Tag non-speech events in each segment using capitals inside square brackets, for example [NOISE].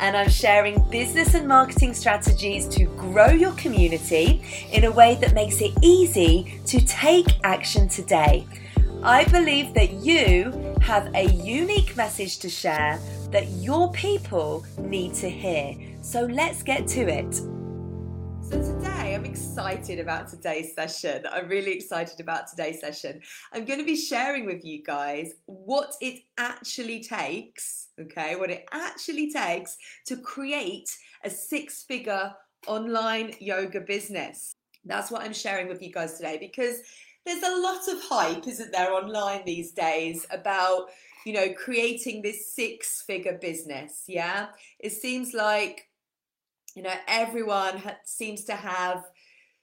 and I'm sharing business and marketing strategies to grow your community in a way that makes it easy to take action today. I believe that you have a unique message to share that your people need to hear. So let's get to it. So, today I'm excited about today's session. I'm really excited about today's session. I'm going to be sharing with you guys what it actually takes, okay, what it actually takes to create a six figure online yoga business. That's what I'm sharing with you guys today because there's a lot of hype, isn't there, online these days about, you know, creating this six figure business. Yeah. It seems like you know, everyone ha- seems to have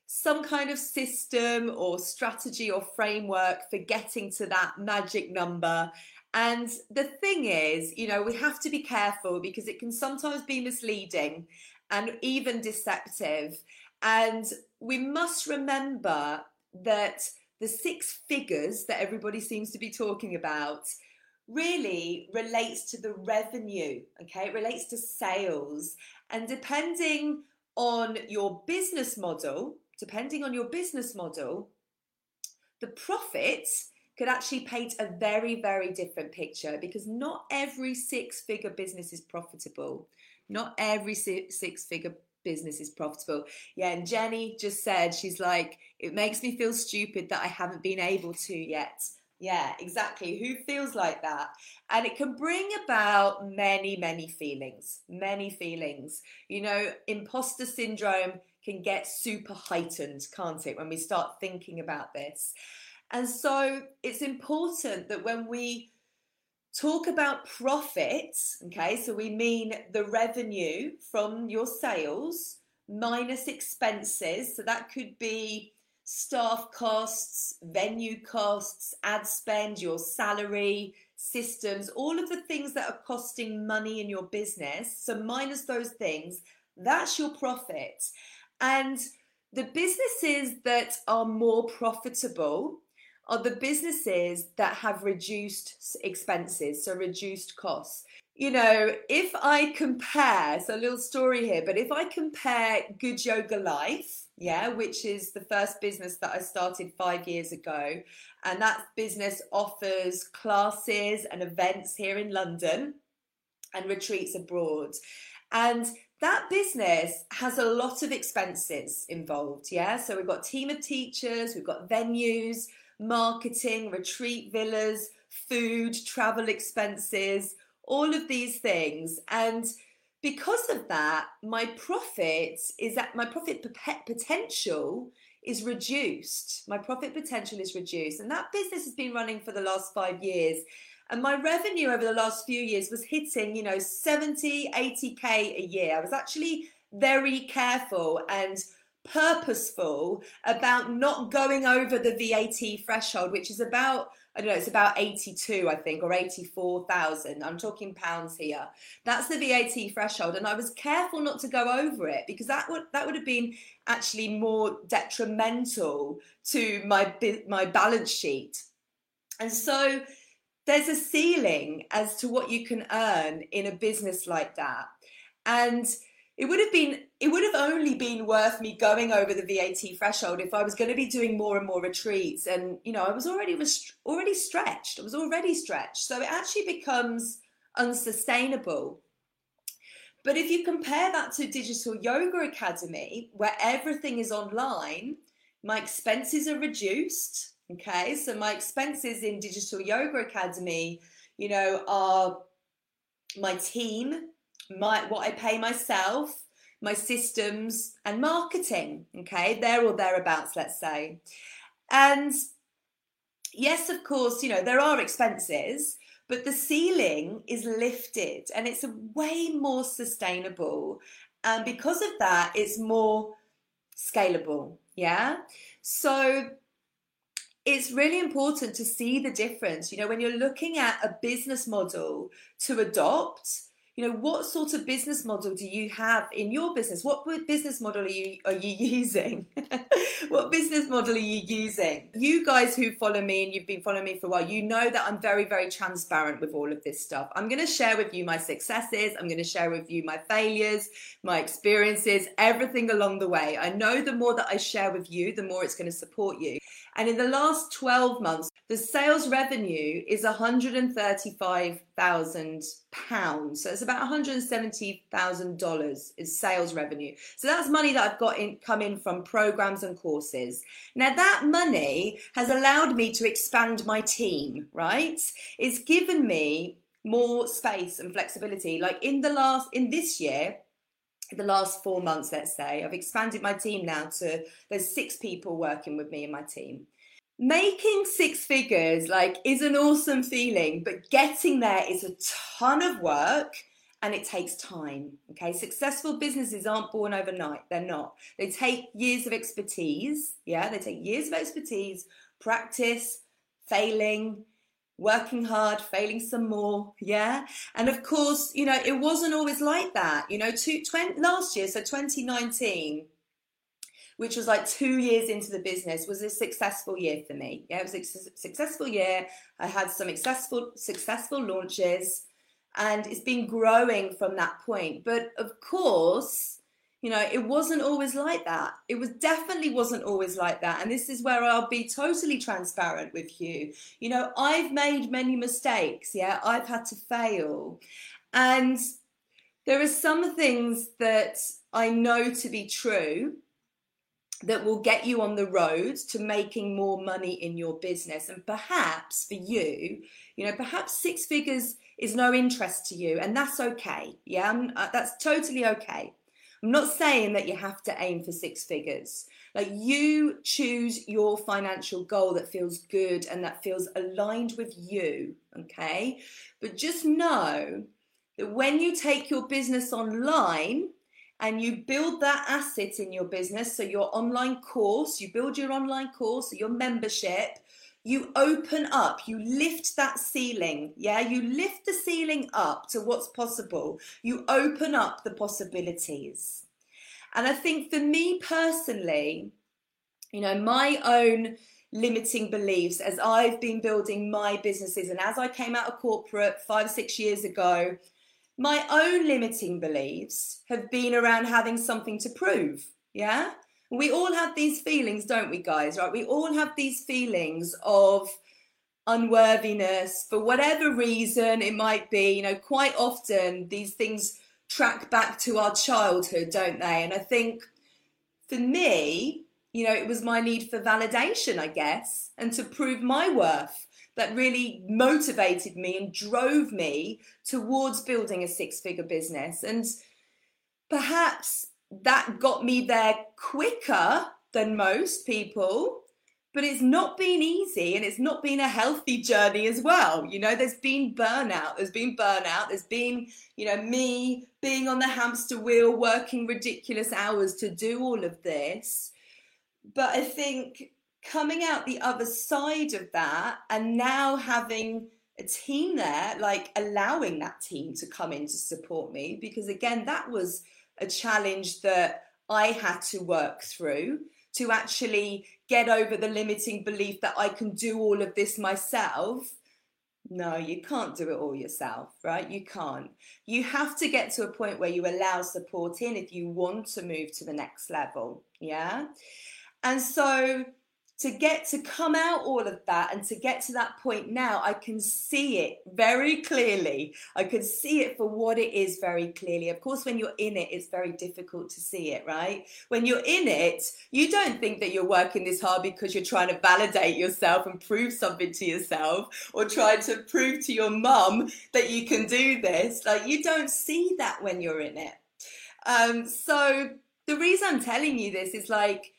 some kind of system or strategy or framework for getting to that magic number. And the thing is, you know, we have to be careful because it can sometimes be misleading and even deceptive. And we must remember that the six figures that everybody seems to be talking about really relates to the revenue, okay? It relates to sales. And depending on your business model, depending on your business model, the profits could actually paint a very, very different picture because not every six figure business is profitable. Not every six figure business is profitable. Yeah, and Jenny just said, she's like, it makes me feel stupid that I haven't been able to yet. Yeah, exactly. Who feels like that? And it can bring about many, many feelings, many feelings. You know, imposter syndrome can get super heightened, can't it, when we start thinking about this? And so it's important that when we talk about profit, okay, so we mean the revenue from your sales minus expenses. So that could be staff costs, venue costs, ad spend, your salary, systems, all of the things that are costing money in your business. So, minus those things, that's your profit. And the businesses that are more profitable are the businesses that have reduced expenses, so reduced costs. You know, if I compare, so a little story here, but if I compare Good Yoga Life yeah, which is the first business that I started five years ago. And that business offers classes and events here in London and retreats abroad. And that business has a lot of expenses involved. Yeah. So we've got team of teachers, we've got venues, marketing, retreat villas, food, travel expenses, all of these things. And because of that, my profit is that my profit potential is reduced. My profit potential is reduced. And that business has been running for the last five years. And my revenue over the last few years was hitting, you know, 70, 80K a year. I was actually very careful and purposeful about not going over the VAT threshold, which is about I don't know, it's about 82, I think, or 84,000. I'm talking pounds here. That's the VAT threshold. And I was careful not to go over it because that would that would have been actually more detrimental to my my balance sheet. And so there's a ceiling as to what you can earn in a business like that. And it would have been it would have only been worth me going over the VAT threshold if I was going to be doing more and more retreats and you know I was already rest- already stretched. I was already stretched. So it actually becomes unsustainable. But if you compare that to digital yoga academy where everything is online my expenses are reduced okay? So my expenses in digital yoga academy you know are my team my what I pay myself, my systems and marketing. Okay, there or thereabouts, let's say. And yes, of course, you know, there are expenses, but the ceiling is lifted and it's a way more sustainable. And because of that, it's more scalable. Yeah. So it's really important to see the difference. You know, when you're looking at a business model to adopt, you know what sort of business model do you have in your business? What business model are you are you [LAUGHS] using? What business model are you using? You guys who follow me and you've been following me for a while you know that i'm very very transparent with all of this stuff. I'm going to share with you my successes. I'm going to share with you my failures my experiences everything along the way. I know the more that i share with you the more it's going to support you. And in the last 12 months the sales revenue is 135,000 pounds. So it's about $170,000 is sales revenue. So that's money that I've got in come in from programs and courses. Now that money has allowed me to expand my team, right? It's given me more space and flexibility. Like in the last in this year, the last four months, let's say, I've expanded my team now to there's six people working with me in my team making six figures like is an awesome feeling but getting there is a ton of work and it takes time okay? Successful businesses aren't born overnight. They're not. They take years of expertise yeah? They take years of expertise practice failing working hard failing some more yeah? And of course you know it wasn't always like that you know? Two, 20, last year so 2019 which was like two years into the business, was a successful year for me. Yeah, it was a successful year. I had some successful successful launches, and it's been growing from that point. But of course, you know, it wasn't always like that. It was definitely wasn't always like that. And this is where I'll be totally transparent with you. You know, I've made many mistakes. Yeah, I've had to fail. And there are some things that I know to be true that will get you on the road to making more money in your business. And perhaps for you, you know, perhaps six figures is no interest to you, and that's okay. Yeah, uh, that's totally okay. I'm not saying that you have to aim for six figures. Like you choose your financial goal that feels good and that feels aligned with you, okay? But just know that when you take your business online, and you build that asset in your business. So, your online course, you build your online course, your membership, you open up, you lift that ceiling. Yeah, you lift the ceiling up to what's possible. You open up the possibilities. And I think for me personally, you know, my own limiting beliefs as I've been building my businesses and as I came out of corporate five, six years ago, my own limiting beliefs have been around having something to prove. Yeah. We all have these feelings, don't we, guys? Right? We all have these feelings of unworthiness for whatever reason it might be. You know, quite often these things track back to our childhood, don't they? And I think for me, you know, it was my need for validation, I guess, and to prove my worth that really motivated me and drove me towards building a six figure business. And perhaps that got me there quicker than most people but it's not been easy and it's not been a healthy journey as well you know there's been burnout there's been burnout there's been you know me being on the hamster wheel working ridiculous hours to do all of this but i think coming out the other side of that and now having a team there, like allowing that team to come in to support me, because again, that was a challenge that I had to work through to actually get over the limiting belief that I can do all of this myself. No, you can't do it all yourself, right? You can't. You have to get to a point where you allow support in if you want to move to the next level. Yeah. And so to get to come out all of that and to get to that point now, I can see it very clearly. I can see it for what it is very clearly. Of course, when you're in it, it's very difficult to see it, right? When you're in it, you don't think that you're working this hard because you're trying to validate yourself and prove something to yourself or trying to prove to your mum that you can do this. Like, you don't see that when you're in it. Um, so, the reason I'm telling you this is like,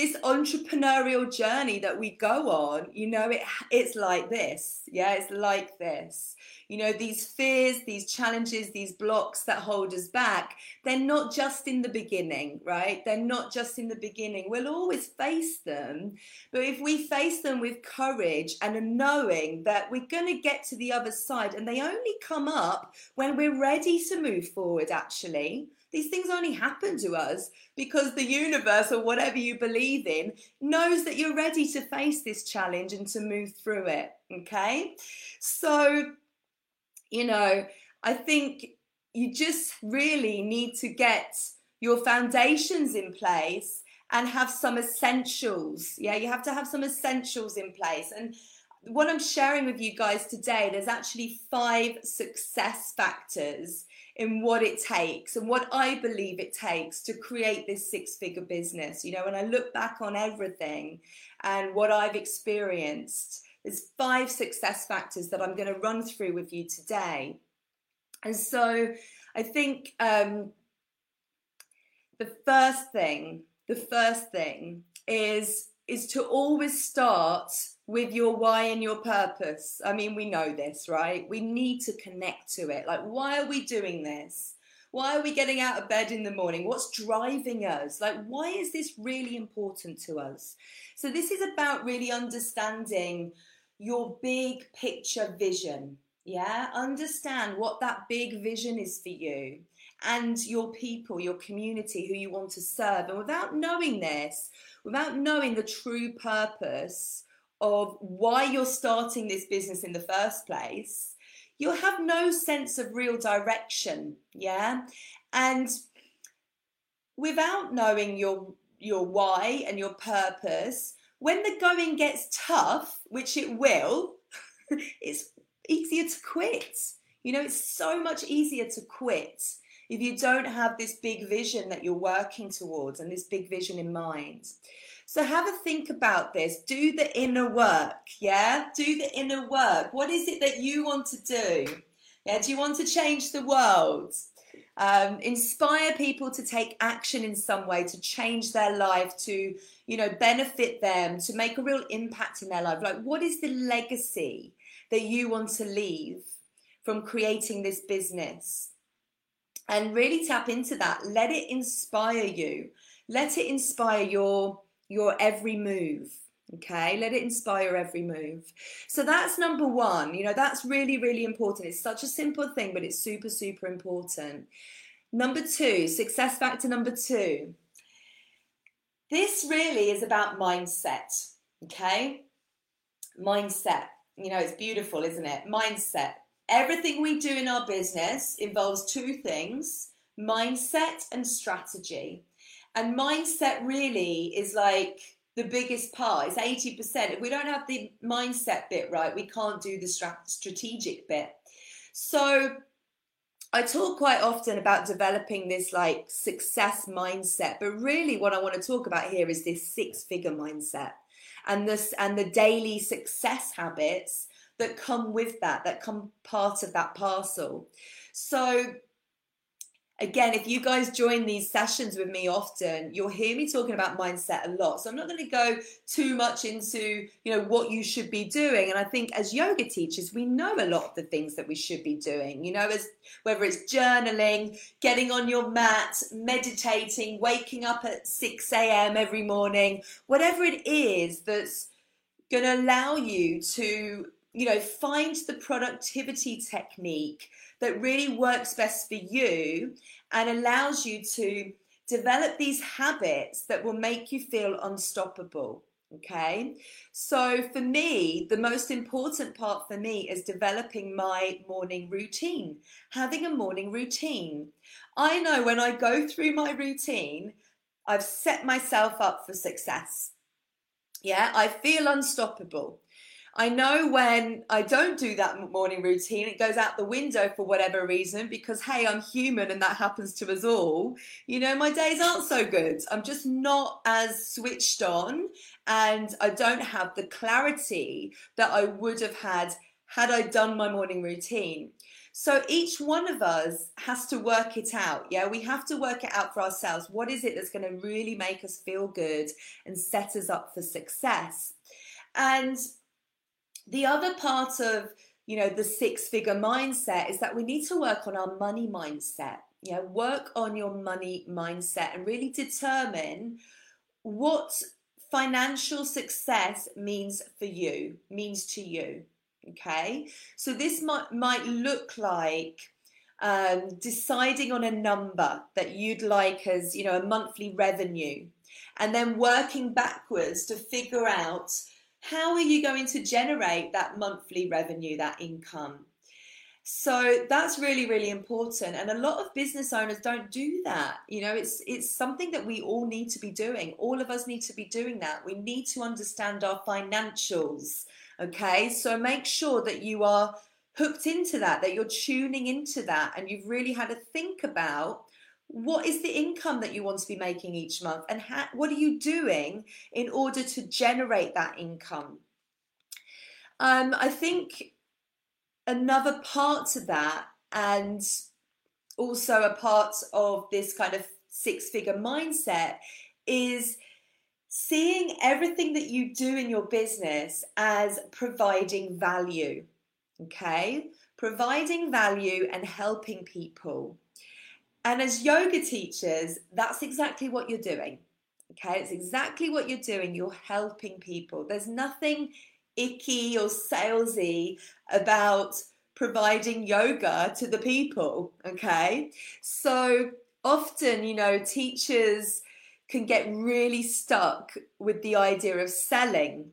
this entrepreneurial journey that we go on, you know, it it's like this. Yeah, it's like this. You know, these fears, these challenges, these blocks that hold us back, they're not just in the beginning, right? They're not just in the beginning. We'll always face them. But if we face them with courage and a knowing that we're going to get to the other side and they only come up when we're ready to move forward, actually these things only happen to us because the universe or whatever you believe in knows that you're ready to face this challenge and to move through it. Okay. So, you know, I think you just really need to get your foundations in place and have some essentials. Yeah, you have to have some essentials in place. And what I'm sharing with you guys today, there's actually five success factors in what it takes and what I believe it takes to create this six figure business. You know, when I look back on everything and what I've experienced, there's five success factors that I'm going to run through with you today. And so I think um, the first thing, the first thing is is to always start with your why and your purpose. I mean, we know this, right? We need to connect to it. Like, why are we doing this? Why are we getting out of bed in the morning? What's driving us? Like, why is this really important to us? So, this is about really understanding your big picture vision. Yeah, understand what that big vision is for you and your people, your community who you want to serve. And without knowing this, without knowing the true purpose of why you're starting this business in the first place, you'll have no sense of real direction. Yeah. And without knowing your your why and your purpose, when the going gets tough, which it will, [LAUGHS] it's easier to quit. You know, it's so much easier to quit if you don't have this big vision that you're working towards and this big vision in mind. So have a think about this. Do the inner work. Yeah. Do the inner work. What is it that you want to do? Yeah. Do you want to change the world? Um, inspire people to take action in some way to change their life to you know benefit them to make a real impact in their life like what is the legacy that you want to leave from creating this business and really tap into that let it inspire you let it inspire your your every move okay? Let it inspire every move. So that's number one you know that's really really important. It's such a simple thing but it's super super important. Number two success factor number two. This really is about mindset okay? Mindset you know it's beautiful isn't it? Mindset. Everything we do in our business involves two things mindset and strategy and mindset really is like the biggest part. It's 80%. If we don't have the mindset bit right, we can't do the strategic bit. So I talk quite often about developing this like success mindset, but really what I want to talk about here is this six figure mindset and this and the daily success habits that come with that, that come part of that parcel. So again, if you guys join these sessions with me often, you'll hear me talking about mindset a lot. So I'm not going to go too much into, you know, what you should be doing. And I think as yoga teachers, we know a lot of the things that we should be doing, you know, as whether it's journaling, getting on your mat, meditating, waking up at 6 a.m. every morning, whatever it is that's going to allow you to, you know, find the productivity technique that really works best for you and allows you to develop these habits that will make you feel unstoppable. Okay, so for me, the most important part for me is developing my morning routine, having a morning routine. I know when I go through my routine, I've set myself up for success. Yeah, I feel unstoppable. I know when I don't do that morning routine, it goes out the window for whatever reason because, hey, I'm human and that happens to us all. You know, my days aren't so good. I'm just not as switched on and I don't have the clarity that I would have had had I done my morning routine. So each one of us has to work it out. Yeah, we have to work it out for ourselves. What is it that's going to really make us feel good and set us up for success? And the other part of you know the six figure mindset is that we need to work on our money mindset. Yeah work on your money mindset and really determine what financial success means for you means to you okay? So this might might look like um, deciding on a number that you'd like as you know a monthly revenue and then working backwards to figure out how are you going to generate that monthly revenue, that income? So that's really, really important. And a lot of business owners don't do that. You know, it's it's something that we all need to be doing. All of us need to be doing that. We need to understand our financials. Okay. So make sure that you are hooked into that, that you're tuning into that, and you've really had to think about what is the income that you want to be making each month? And what are you doing in order to generate that income? Um, i think another part to that and also a part of this kind of six figure mindset is seeing everything that you do in your business as providing value okay? Providing value and helping people and as yoga teachers, that's exactly what you're doing. Okay, it's exactly what you're doing. You're helping people. There's nothing icky or salesy about providing yoga to the people. Okay, so often, you know, teachers can get really stuck with the idea of selling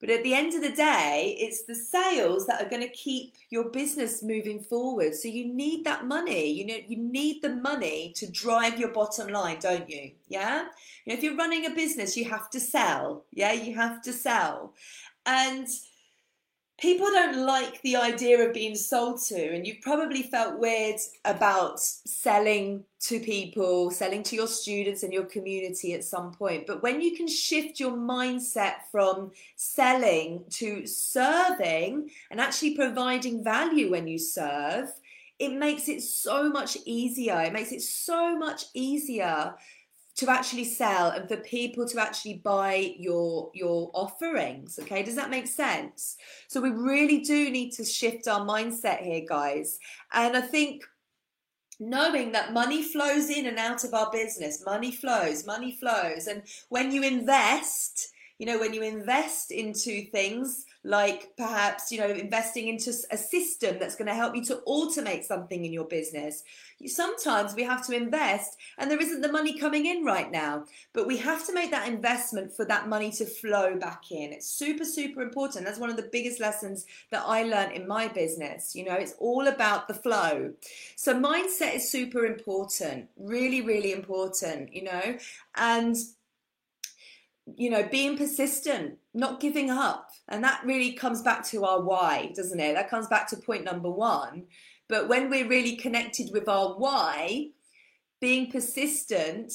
but at the end of the day, it's the sales that are going to keep your business moving forward. So you need that money. You know, you need the money to drive your bottom line, don't you? Yeah. You know, if you're running a business, you have to sell. Yeah, you have to sell. And people don't like the idea of being sold to and you've probably felt weird about selling to people selling to your students and your community at some point. But when you can shift your mindset from selling to serving and actually providing value when you serve it makes it so much easier. It makes it so much easier to actually sell and for people to actually buy your your offerings okay? Does that make sense? So we really do need to shift our mindset here guys. And i think knowing that money flows in and out of our business money flows money flows. And when you invest you know when you invest into things like perhaps you know investing into a system that's going to help you to automate something in your business. Sometimes we have to invest and there isn't the money coming in right now but we have to make that investment for that money to flow back in. It's super super important. That's one of the biggest lessons that i learned in my business you know it's all about the flow. So mindset is super important really really important you know and you know, being persistent, not giving up. And that really comes back to our why, doesn't it? That comes back to point number one. But when we're really connected with our why, being persistent,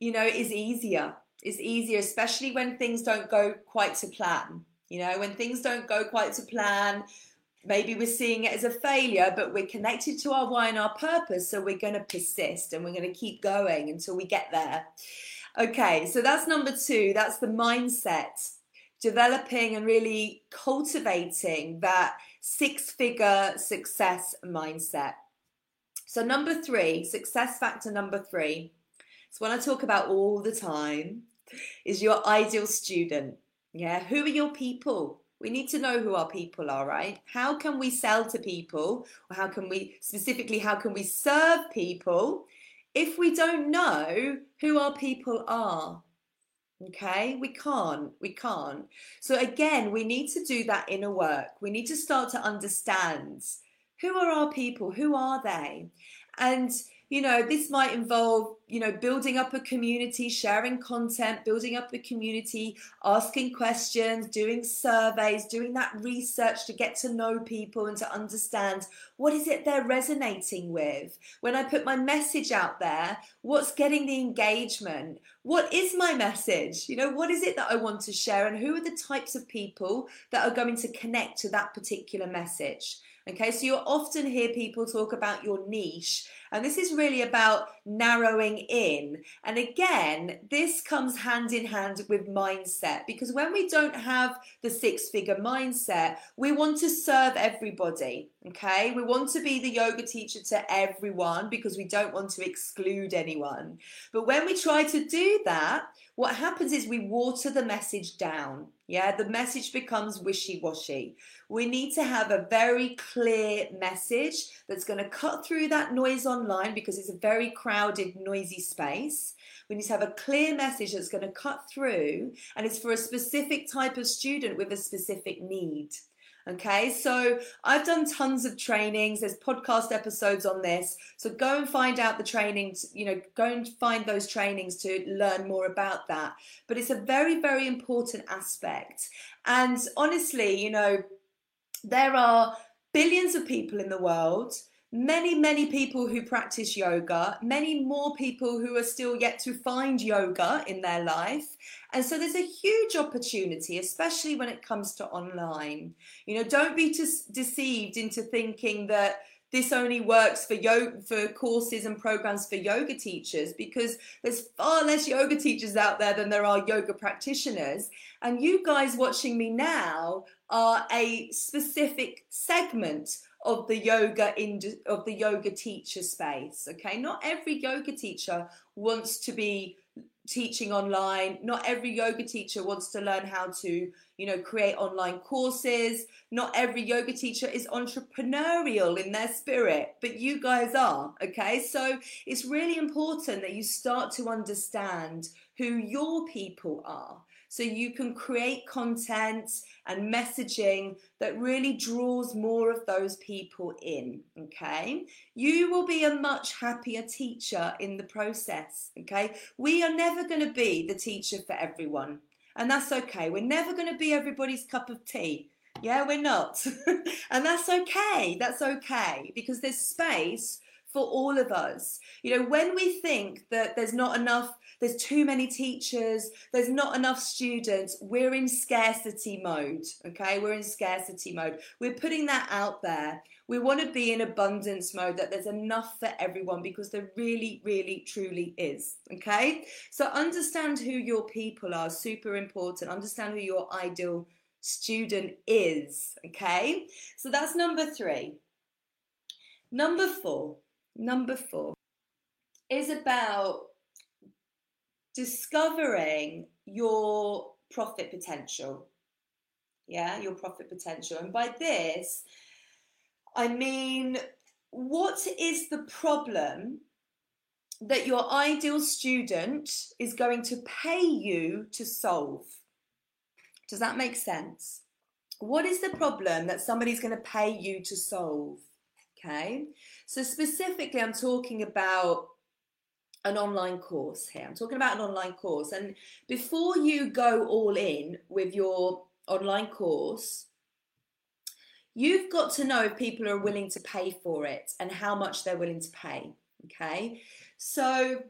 you know, is easier. Is easier, especially when things don't go quite to plan. You know, when things don't go quite to plan, maybe we're seeing it as a failure, but we're connected to our why and our purpose. So we're going to persist and we're going to keep going until we get there. Okay, so that's number two. That's the mindset, developing and really cultivating that six figure success mindset. So, number three, success factor number three, it's one I talk about all the time, is your ideal student. Yeah, who are your people? We need to know who our people are, right? How can we sell to people? Or how can we, specifically, how can we serve people if we don't know who our people are okay? We can't we can't. So again we need to do that inner work. We need to start to understand who are our people? Who are they? And you know, this might involve, you know, building up a community, sharing content, building up a community, asking questions, doing surveys, doing that research to get to know people and to understand what is it they're resonating with. When I put my message out there, what's getting the engagement? What is my message? You know, what is it that I want to share and who are the types of people that are going to connect to that particular message? Okay, so you'll often hear people talk about your niche, and this is really about narrowing in. And again, this comes hand in hand with mindset because when we don't have the six figure mindset, we want to serve everybody. Okay, we want to be the yoga teacher to everyone because we don't want to exclude anyone. But when we try to do that, what happens is we water the message down. Yeah, the message becomes wishy washy. We need to have a very clear message that's going to cut through that noise online because it's a very crowded, noisy space. We need to have a clear message that's going to cut through and it's for a specific type of student with a specific need. Okay, so I've done tons of trainings. There's podcast episodes on this. So go and find out the trainings, you know, go and find those trainings to learn more about that. But it's a very, very important aspect. And honestly, you know, there are billions of people in the world many, many people who practice yoga, many more people who are still yet to find yoga in their life. And so there's a huge opportunity, especially when it comes to online. You know, don't be deceived into thinking that this only works for yoga for courses and programs for yoga teachers because there's far less yoga teachers out there than there are yoga practitioners and you guys watching me now are a specific segment of the yoga in of the yoga teacher space okay? Not every yoga teacher wants to be teaching online. Not every yoga teacher wants to learn how to you know create online courses. Not every yoga teacher is entrepreneurial in their spirit but you guys are okay? So it's really important that you start to understand who your people are so you can create content and messaging that really draws more of those people in. Okay, you will be a much happier teacher in the process. Okay, we are never going to be the teacher for everyone, and that's okay. We're never going to be everybody's cup of tea. Yeah, we're not. [LAUGHS] and that's okay. That's okay because there's space for all of us. You know, when we think that there's not enough there's too many teachers, there's not enough students. We're in scarcity mode, okay? We're in scarcity mode. We're putting that out there. We want to be in abundance mode, that there's enough for everyone because there really, really, truly is, okay? So understand who your people are, super important. Understand who your ideal student is, okay? So that's number three. Number four, number four is about discovering your profit potential. Yeah, your profit potential. And by this, I mean, what is the problem that your ideal student is going to pay you to solve? Does that make sense? What is the problem that somebody's going to pay you to solve? Okay, so specifically, I'm talking about an online course here. I'm talking about an online course. And before you go all in with your online course, you've got to know if people are willing to pay for it and how much they're willing to pay. Okay. So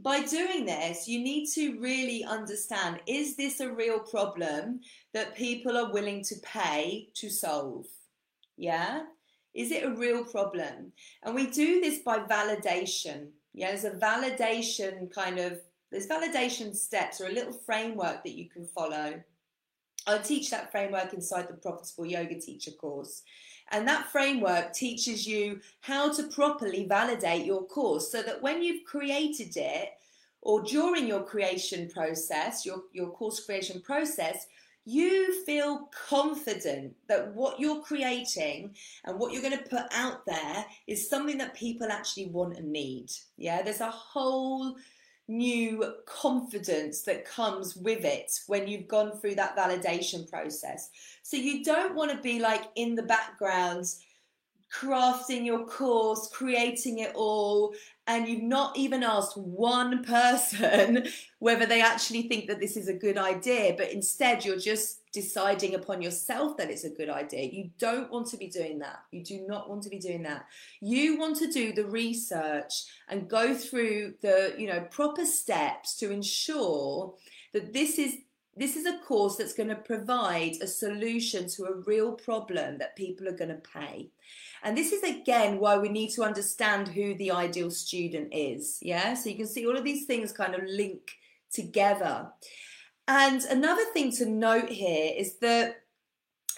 by doing this, you need to really understand is this a real problem that people are willing to pay to solve? Yeah. Is it a real problem? And we do this by validation. Yeah, there's a validation kind of, there's validation steps or a little framework that you can follow. I teach that framework inside the Profitable Yoga Teacher course. And that framework teaches you how to properly validate your course so that when you've created it or during your creation process, your, your course creation process, you feel confident that what you're creating and what you're going to put out there is something that people actually want and need. Yeah, there's a whole new confidence that comes with it when you've gone through that validation process. So you don't want to be like in the background crafting your course, creating it all, and you've not even asked one [LAUGHS] person whether they actually think that this is a good idea, but instead you're just deciding upon yourself that it's a good idea. You don't want to be doing that. You do not want to be doing that. You want to do the research and go through the, you know, proper steps to ensure that this is this is a course that's going to provide a solution to a real problem that people are going to pay. And this is again why we need to understand who the ideal student is. Yeah, so you can see all of these things kind of link together. And another thing to note here is that,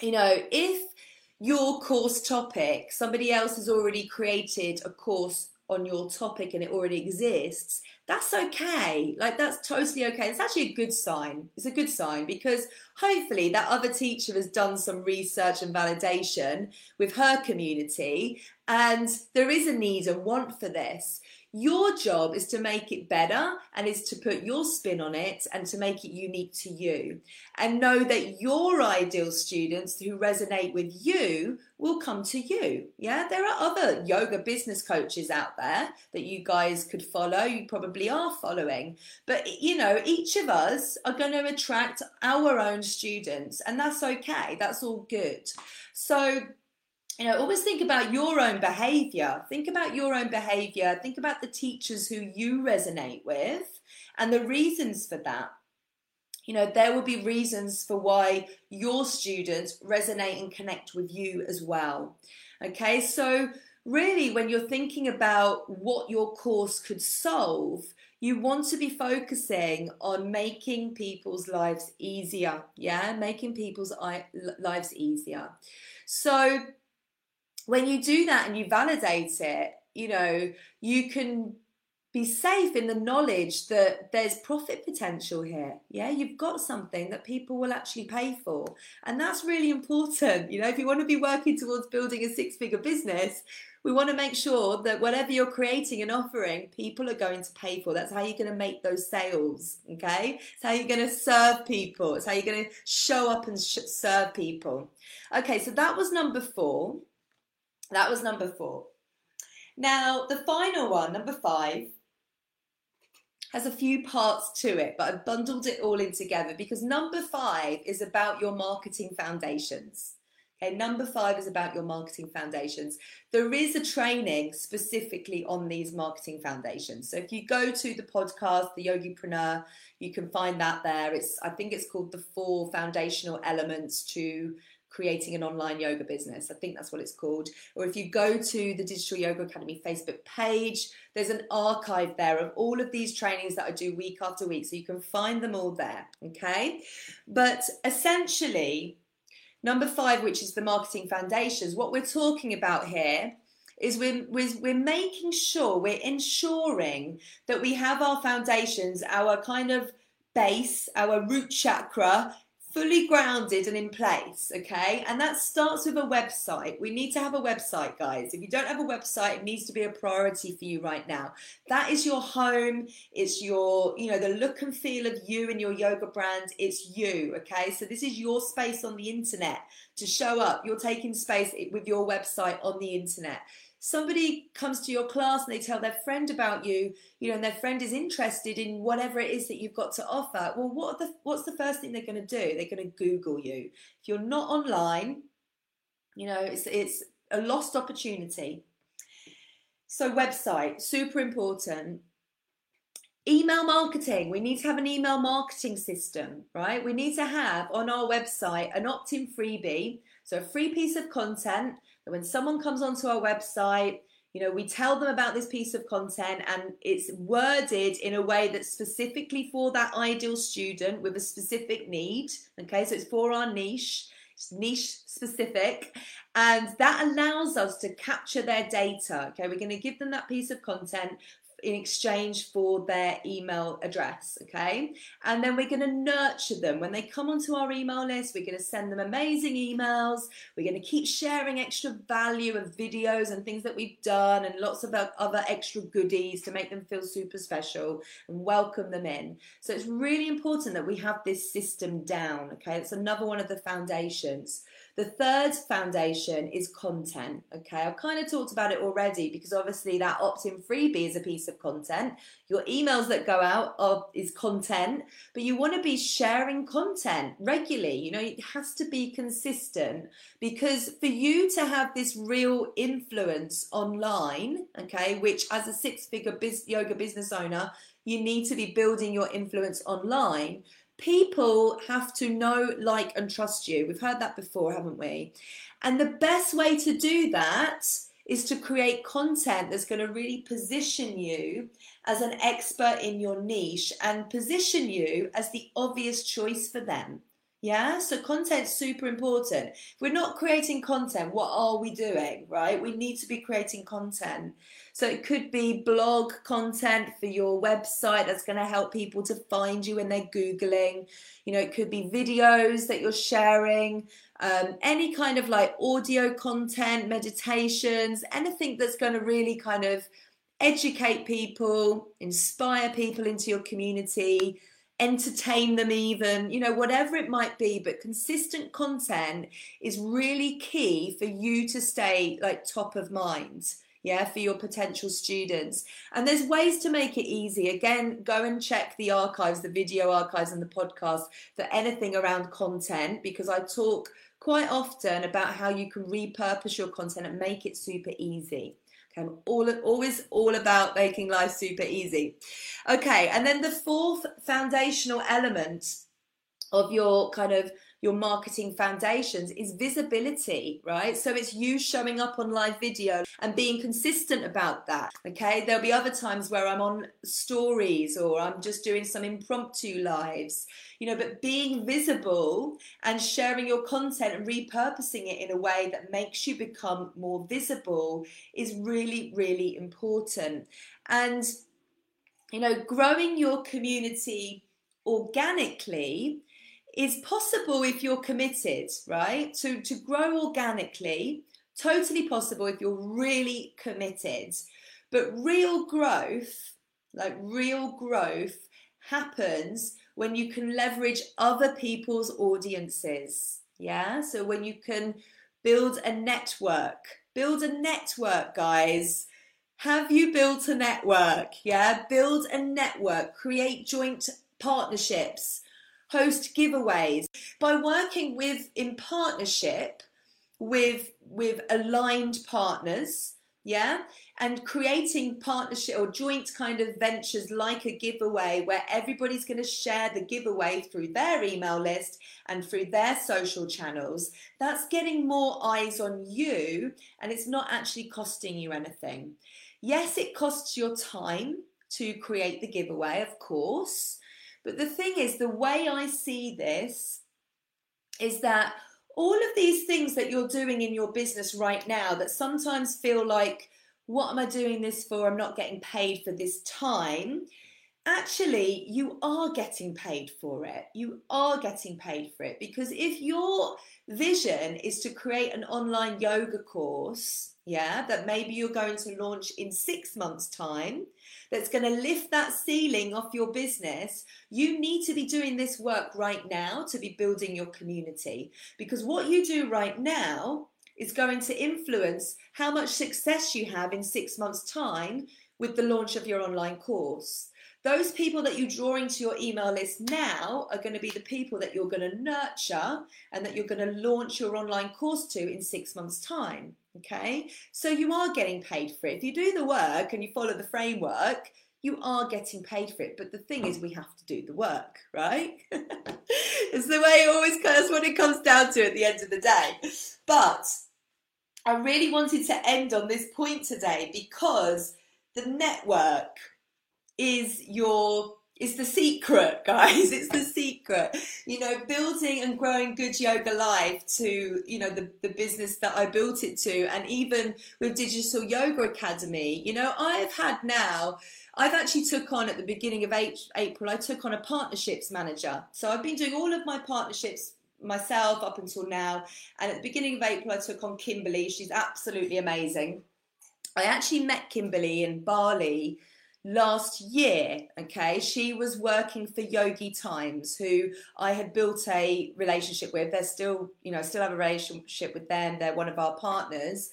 you know, if your course topic, somebody else has already created a course on your topic and it already exists, that's okay. Like that's totally okay. It's actually a good sign. It's a good sign because hopefully that other teacher has done some research and validation with her community and there is a need and want for this. Your job is to make it better and is to put your spin on it and to make it unique to you. And know that your ideal students who resonate with you will come to you. Yeah, there are other yoga business coaches out there that you guys could follow. You probably are following. But, you know, each of us are going to attract our own students, and that's okay. That's all good. So, you know, always think about your own behavior. Think about your own behavior. Think about the teachers who you resonate with and the reasons for that. You know, there will be reasons for why your students resonate and connect with you as well. Okay, so really, when you're thinking about what your course could solve, you want to be focusing on making people's lives easier. Yeah, making people's lives easier. So, when you do that and you validate it, you know, you can be safe in the knowledge that there's profit potential here. Yeah, you've got something that people will actually pay for. And that's really important. You know, if you want to be working towards building a six figure business, we want to make sure that whatever you're creating and offering, people are going to pay for. That's how you're going to make those sales. Okay. It's how you're going to serve people. It's how you're going to show up and sh- serve people. Okay. So that was number four. That was number four. Now, the final one, number five, has a few parts to it, but I've bundled it all in together because number five is about your marketing foundations. Okay, number five is about your marketing foundations. There is a training specifically on these marketing foundations. So if you go to the podcast, the Yogipreneur, you can find that there. It's I think it's called the four foundational elements to creating an online yoga business. I think that's what it's called. Or if you go to the Digital Yoga Academy Facebook page, there's an archive there of all of these trainings that I do week after week. So you can find them all there. Okay. But essentially, number five, which is the marketing foundations, what we're talking about here is we're, we're, we're making sure, we're ensuring that we have our foundations, our kind of base, our root chakra fully grounded and in place, okay? And that starts with a website. We need to have a website, guys. If you don't have a website, it needs to be a priority for you right now. That is your home. It's your, you know, the look and feel of you and your yoga brand. It's you, okay? So this is your space on the internet to show up. You're taking space with your website on the internet somebody comes to your class and they tell their friend about you, you know, and their friend is interested in whatever it is that you've got to offer, well, what the, what's the first thing they're going to do? They're going to Google you. If you're not online, you know, it's, it's a lost opportunity. So, website, super important. Email marketing. We need to have an email marketing system, right? We need to have on our website an opt in freebie. So, a free piece of content that when someone comes onto our website, you know, we tell them about this piece of content and it's worded in a way that's specifically for that ideal student with a specific need. Okay, so it's for our niche, it's niche specific, and that allows us to capture their data. Okay, we're going to give them that piece of content in exchange for their email address. Okay. And then we're going to nurture them. When they come onto our email list, we're going to send them amazing emails. We're going to keep sharing extra value of videos and things that we've done and lots of other extra goodies to make them feel super special and welcome them in. So it's really important that we have this system down. Okay. It's another one of the foundations. The third foundation is content. Okay, I've kind of talked about it already because obviously that opt-in freebie is a piece of content. Your emails that go out are is content, but you want to be sharing content regularly. You know, it has to be consistent because for you to have this real influence online, okay, which as a six-figure biz- yoga business owner, you need to be building your influence online people have to know, like, and trust you. We've heard that before, haven't we? And the best way to do that is to create content that's going to really position you as an expert in your niche and position you as the obvious choice for them. Yeah, so content's super important. If we're not creating content, what are we doing, right? We need to be creating content. So it could be blog content for your website that's going to help people to find you when they're Googling. You know, it could be videos that you're sharing, um, any kind of like audio content, meditations, anything that's going to really kind of educate people, inspire people into your community entertain them even you know whatever it might be but consistent content is really key for you to stay like top of mind yeah for your potential students. And there's ways to make it easy. Again go and check the archives the video archives and the podcast for anything around content because i talk quite often about how you can repurpose your content and make it super easy Okay, I'm all always all about making life super easy. Okay, and then the fourth foundational element of your kind of your marketing foundations is visibility, right? So it's you showing up on live video and being consistent about that. Okay, there'll be other times where I'm on stories or I'm just doing some impromptu lives, you know, but being visible and sharing your content and repurposing it in a way that makes you become more visible is really, really important. And, you know, growing your community organically is possible if you're committed, right? To, to grow organically, totally possible if you're really committed. But real growth, like real growth, happens when you can leverage other people's audiences. Yeah. So when you can build a network, build a network, guys. Have you built a network? Yeah. Build a network, create joint partnerships host giveaways by working with in partnership with with aligned partners yeah? And creating partnership or joint kind of ventures like a giveaway where everybody's going to share the giveaway through their email list and through their social channels. That's getting more eyes on you and it's not actually costing you anything. Yes it costs your time to create the giveaway of course but the thing is, the way I see this is that all of these things that you're doing in your business right now that sometimes feel like, what am I doing this for? I'm not getting paid for this time. Actually, you are getting paid for it. You are getting paid for it because if your vision is to create an online yoga course, yeah, that maybe you're going to launch in six months' time, that's going to lift that ceiling off your business, you need to be doing this work right now to be building your community. Because what you do right now is going to influence how much success you have in six months' time with the launch of your online course. Those people that you draw into your email list now are going to be the people that you're going to nurture and that you're going to launch your online course to in six months' time. Okay, so you are getting paid for it. If you do the work and you follow the framework, you are getting paid for it. But the thing is, we have to do the work, right? [LAUGHS] it's the way it always goes when it comes down to at the end of the day. But I really wanted to end on this point today because the network is your it's the secret, [LAUGHS] guys. It's the secret. You know, building and growing Good Yoga Life to, you know, the, the business that I built it to, and even with Digital Yoga Academy, you know, I've had now, I've actually took on at the beginning of April, I took on a partnerships manager. So I've been doing all of my partnerships myself up until now. And at the beginning of April, I took on Kimberly. She's absolutely amazing. I actually met Kimberly in Bali last year. Okay, she was working for Yogi Times, who I had built a relationship with. They're still, you know, still have a relationship with them. They're one of our partners.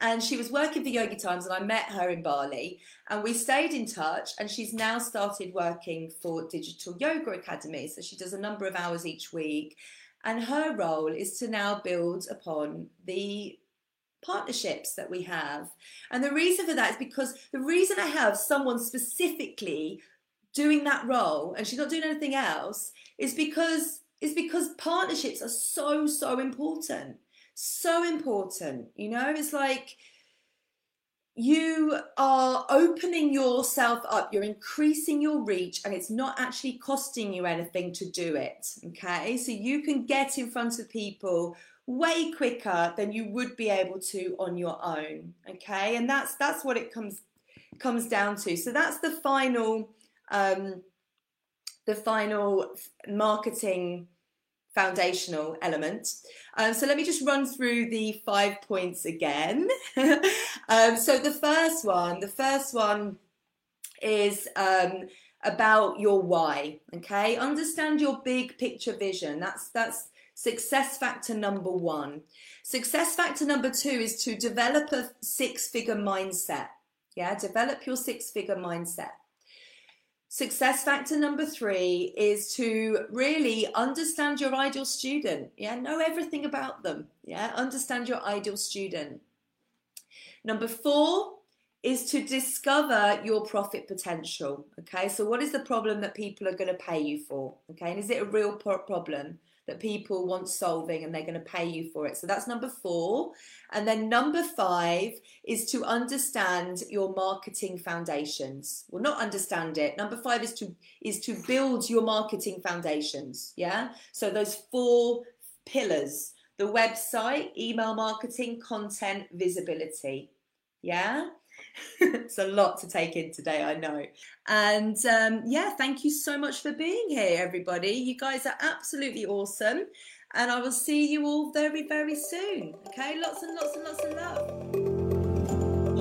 And she was working for Yogi Times, and I met her in Bali, and we stayed in touch. And she's now started working for Digital Yoga Academy. So she does a number of hours each week. And her role is to now build upon the partnerships that we have. And the reason for that is because the reason I have someone specifically doing that role and she's not doing anything else is because is because partnerships are so so important. So important you know? It's like you are opening yourself up you're increasing your reach and it's not actually costing you anything to do it okay? So you can get in front of people way quicker than you would be able to on your own okay and that's that's what it comes comes down to so that's the final um the final marketing foundational element. Um, so let me just run through the five points again. [LAUGHS] um, so the first one, the first one is um, about your why. Okay, understand your big picture vision. That's that's success factor number one. Success factor number two is to develop a six figure mindset. Yeah, develop your six figure mindset. Success factor number three is to really understand your ideal student. Yeah, know everything about them. Yeah, understand your ideal student. Number four is to discover your profit potential. Okay, so what is the problem that people are going to pay you for? Okay, and is it a real problem? That people want solving and they're going to pay you for it. So that's number four. And then number five is to understand your marketing foundations. Well, not understand it. Number five is to is to build your marketing foundations. Yeah. So those four pillars: the website, email marketing, content, visibility. Yeah. [LAUGHS] it's a lot to take in today, I know. And um, yeah, thank you so much for being here, everybody. You guys are absolutely awesome. And I will see you all very, very soon. Okay, lots and lots and lots of love.